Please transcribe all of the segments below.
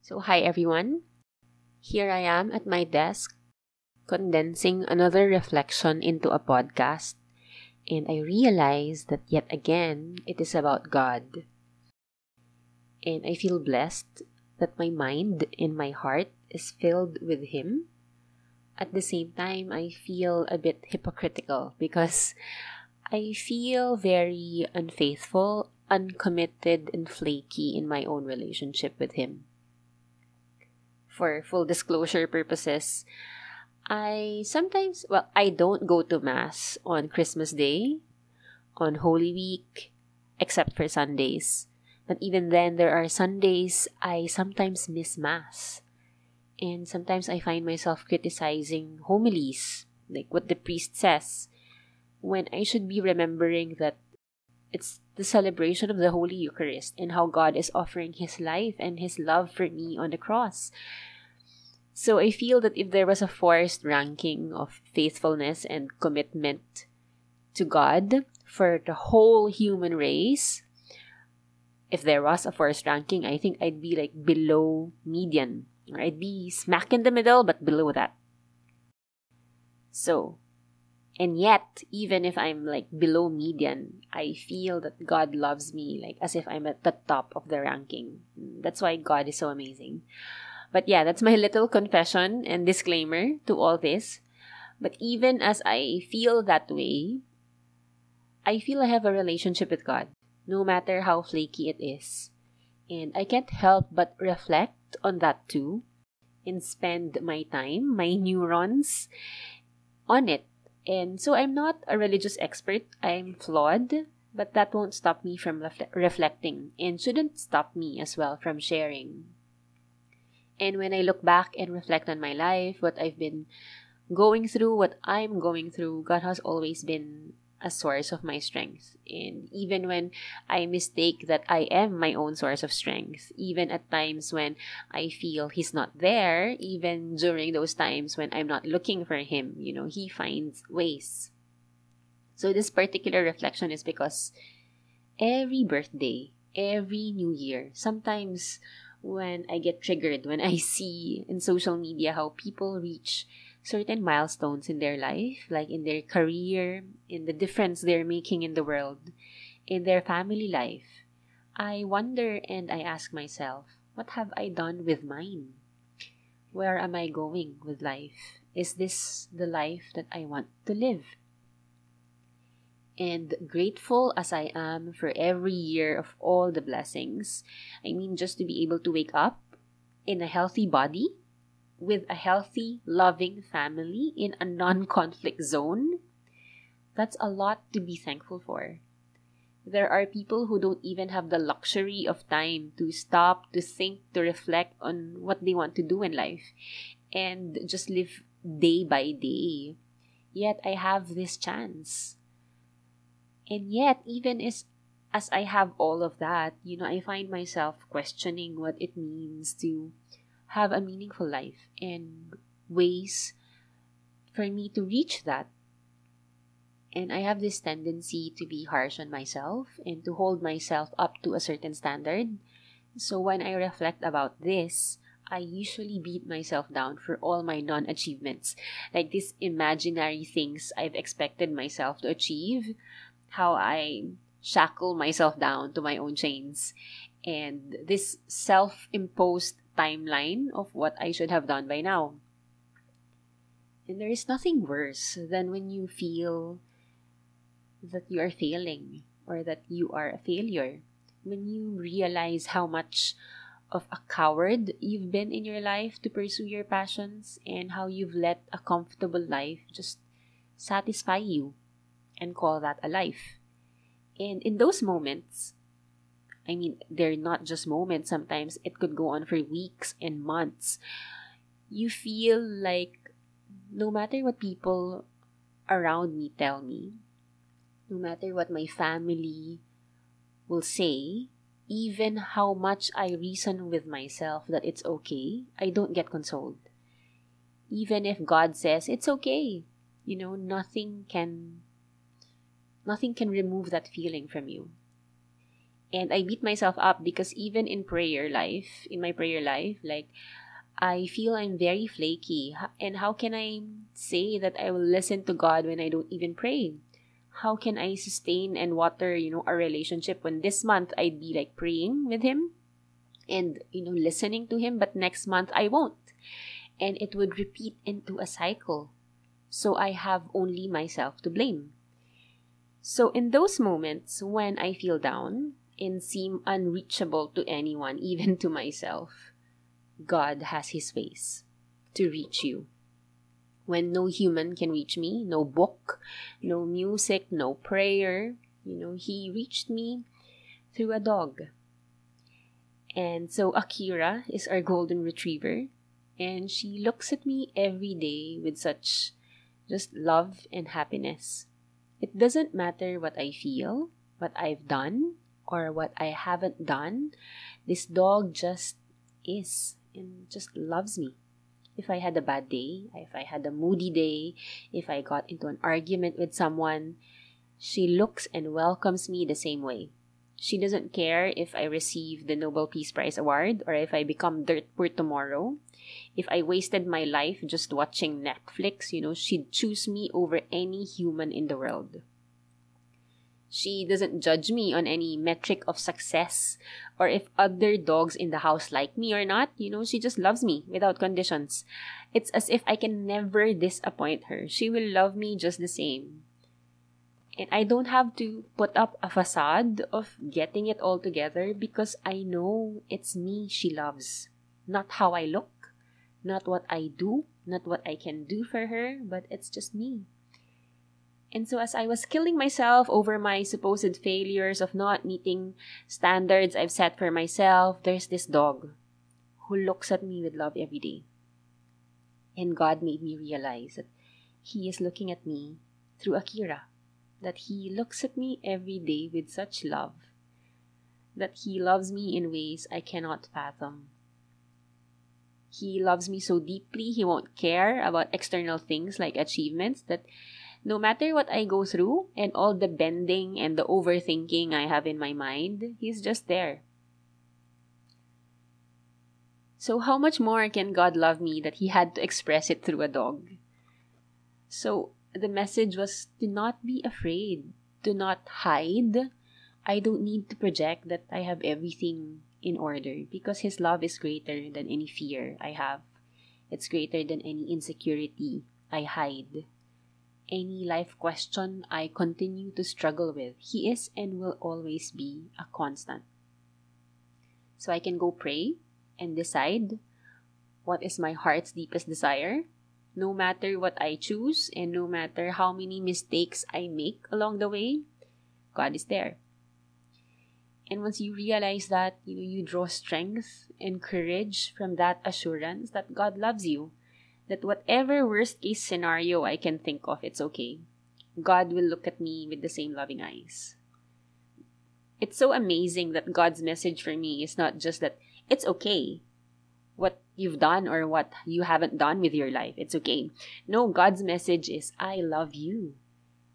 So, hi everyone. Here I am at my desk, condensing another reflection into a podcast, and I realize that yet again it is about God. And I feel blessed that my mind and my heart is filled with Him. At the same time, I feel a bit hypocritical because I feel very unfaithful, uncommitted, and flaky in my own relationship with Him. For full disclosure purposes, I sometimes, well, I don't go to Mass on Christmas Day, on Holy Week, except for Sundays. But even then, there are Sundays I sometimes miss Mass. And sometimes I find myself criticizing homilies, like what the priest says, when I should be remembering that it's the celebration of the Holy Eucharist and how God is offering His life and His love for me on the cross. So I feel that if there was a forced ranking of faithfulness and commitment to God for the whole human race, if there was a forced ranking, I think I'd be like below median. I'd be smack in the middle, but below that. So, and yet, even if I'm like below median, I feel that God loves me like as if I'm at the top of the ranking. That's why God is so amazing. But yeah, that's my little confession and disclaimer to all this. But even as I feel that way, I feel I have a relationship with God, no matter how flaky it is. And I can't help but reflect on that too and spend my time, my neurons on it. And so I'm not a religious expert, I'm flawed, but that won't stop me from refle- reflecting and shouldn't stop me as well from sharing. And when I look back and reflect on my life, what I've been going through, what I'm going through, God has always been a source of my strength. And even when I mistake that I am my own source of strength, even at times when I feel He's not there, even during those times when I'm not looking for Him, you know, He finds ways. So, this particular reflection is because every birthday, every new year, sometimes when I get triggered, when I see in social media how people reach certain milestones in their life, like in their career, in the difference they're making in the world, in their family life, I wonder and I ask myself, what have I done with mine? Where am I going with life? Is this the life that I want to live? And grateful as I am for every year of all the blessings, I mean, just to be able to wake up in a healthy body, with a healthy, loving family in a non conflict zone, that's a lot to be thankful for. There are people who don't even have the luxury of time to stop, to think, to reflect on what they want to do in life, and just live day by day. Yet I have this chance. And yet, even as as I have all of that, you know, I find myself questioning what it means to have a meaningful life and ways for me to reach that. And I have this tendency to be harsh on myself and to hold myself up to a certain standard. So when I reflect about this, I usually beat myself down for all my non achievements, like these imaginary things I've expected myself to achieve, how I shackle myself down to my own chains, and this self imposed timeline of what I should have done by now. And there is nothing worse than when you feel that you are failing or that you are a failure. When you realize how much of a coward you've been in your life to pursue your passions and how you've let a comfortable life just satisfy you and call that a life. And in those moments, I mean, they're not just moments, sometimes it could go on for weeks and months. You feel like no matter what people around me tell me, no matter what my family will say, even how much I reason with myself that it's okay, I don't get consoled. Even if God says it's okay, you know, nothing can nothing can remove that feeling from you. And I beat myself up because even in prayer life, in my prayer life, like I feel I'm very flaky. And how can I say that I will listen to God when I don't even pray? How can I sustain and water, you know, a relationship when this month I'd be like praying with Him and, you know, listening to Him, but next month I won't? And it would repeat into a cycle. So I have only myself to blame. So in those moments when I feel down and seem unreachable to anyone, even to myself, God has His ways to reach you. When no human can reach me, no book, no music, no prayer, you know, He reached me through a dog. And so Akira is our golden retriever, and she looks at me every day with such just love and happiness. It doesn't matter what I feel, what I've done, or what I haven't done. This dog just is and just loves me. If I had a bad day, if I had a moody day, if I got into an argument with someone, she looks and welcomes me the same way. She doesn't care if I receive the Nobel Peace Prize award or if I become dirt poor tomorrow. If I wasted my life just watching Netflix, you know, she'd choose me over any human in the world. She doesn't judge me on any metric of success or if other dogs in the house like me or not. You know, she just loves me without conditions. It's as if I can never disappoint her. She will love me just the same. And I don't have to put up a facade of getting it all together because I know it's me she loves, not how I look, not what I do, not what I can do for her, but it's just me. And so, as I was killing myself over my supposed failures of not meeting standards I've set for myself, there's this dog who looks at me with love every day. And God made me realize that He is looking at me through Akira, that He looks at me every day with such love, that He loves me in ways I cannot fathom. He loves me so deeply, He won't care about external things like achievements, that no matter what I go through and all the bending and the overthinking I have in my mind, He's just there. So, how much more can God love me that He had to express it through a dog? So, the message was do not be afraid, do not hide. I don't need to project that I have everything in order because His love is greater than any fear I have. It's greater than any insecurity I hide any life question I continue to struggle with, He is and will always be a constant. So I can go pray and decide what is my heart's deepest desire, no matter what I choose and no matter how many mistakes I make along the way, God is there. And once you realize that, you know, you draw strength and courage from that assurance that God loves you that whatever worst case scenario I can think of, it's okay. God will look at me with the same loving eyes. It's so amazing that God's message for me is not just that it's okay what you've done or what you haven't done with your life. It's okay. No, God's message is I love you.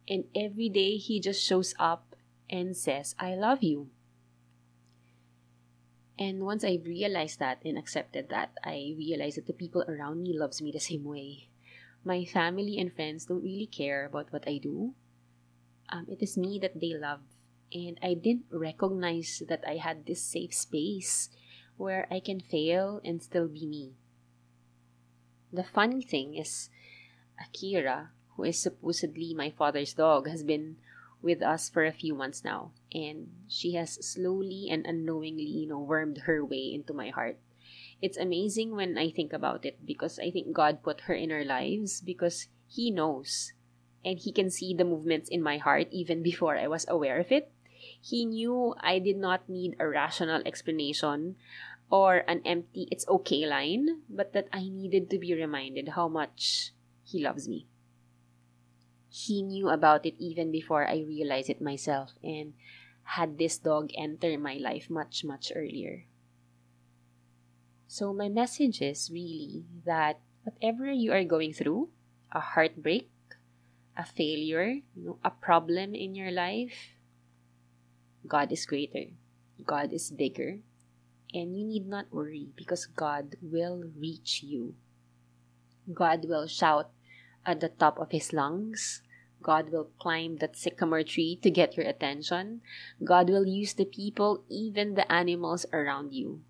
And every day He just shows up and says, I love you. And once I realized that and accepted that, I realized that the people around me loves me the same way. My family and friends don't really care about what I do. Um, it is me that they love. And I didn't recognize that I had this safe space where I can fail and still be me. The funny thing is, Akira, who is supposedly my father's dog, has been with us for a few months now, and she has slowly and unknowingly, you know, wormed her way into my heart. It's amazing when I think about it because I think God put her in our lives because He knows and He can see the movements in my heart even before I was aware of it. He knew I did not need a rational explanation or an empty, it's okay line, but that I needed to be reminded how much He loves me he knew about it even before I realized it myself and had this dog enter my life much, much earlier. So, my message is really that whatever you are going through, a heartbreak, a failure, you know, a problem in your life, God is greater. God is bigger, and you need not worry because God will reach you. God will shout at the top of his lungs. God will climb that sycamore tree to get your attention. God will use the people, even the animals around you.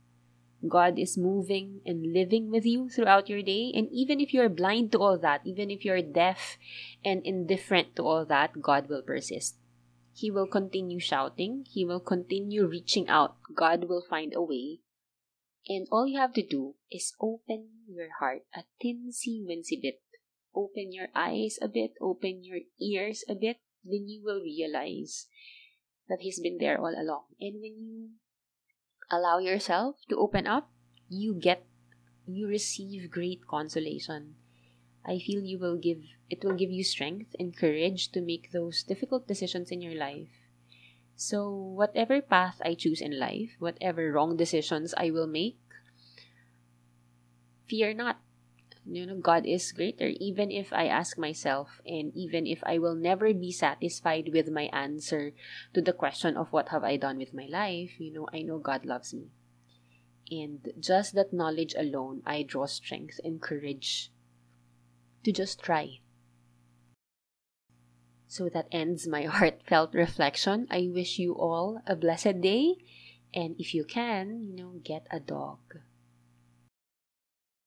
God is moving and living with you throughout your day. And even if you're blind to all that, even if you're deaf and indifferent to all that, God will persist. He will continue shouting. He will continue reaching out. God will find a way. And all you have to do is open your heart a tinsy wincy bit. Open your eyes a bit, open your ears a bit, then you will realize that He's been there all along. And when you allow yourself to open up, you get, you receive great consolation. I feel you will give, it will give you strength and courage to make those difficult decisions in your life. So, whatever path I choose in life, whatever wrong decisions I will make, fear not. You know, God is greater. Even if I ask myself, and even if I will never be satisfied with my answer to the question of what have I done with my life, you know, I know God loves me. And just that knowledge alone, I draw strength and courage to just try. So that ends my heartfelt reflection. I wish you all a blessed day. And if you can, you know, get a dog.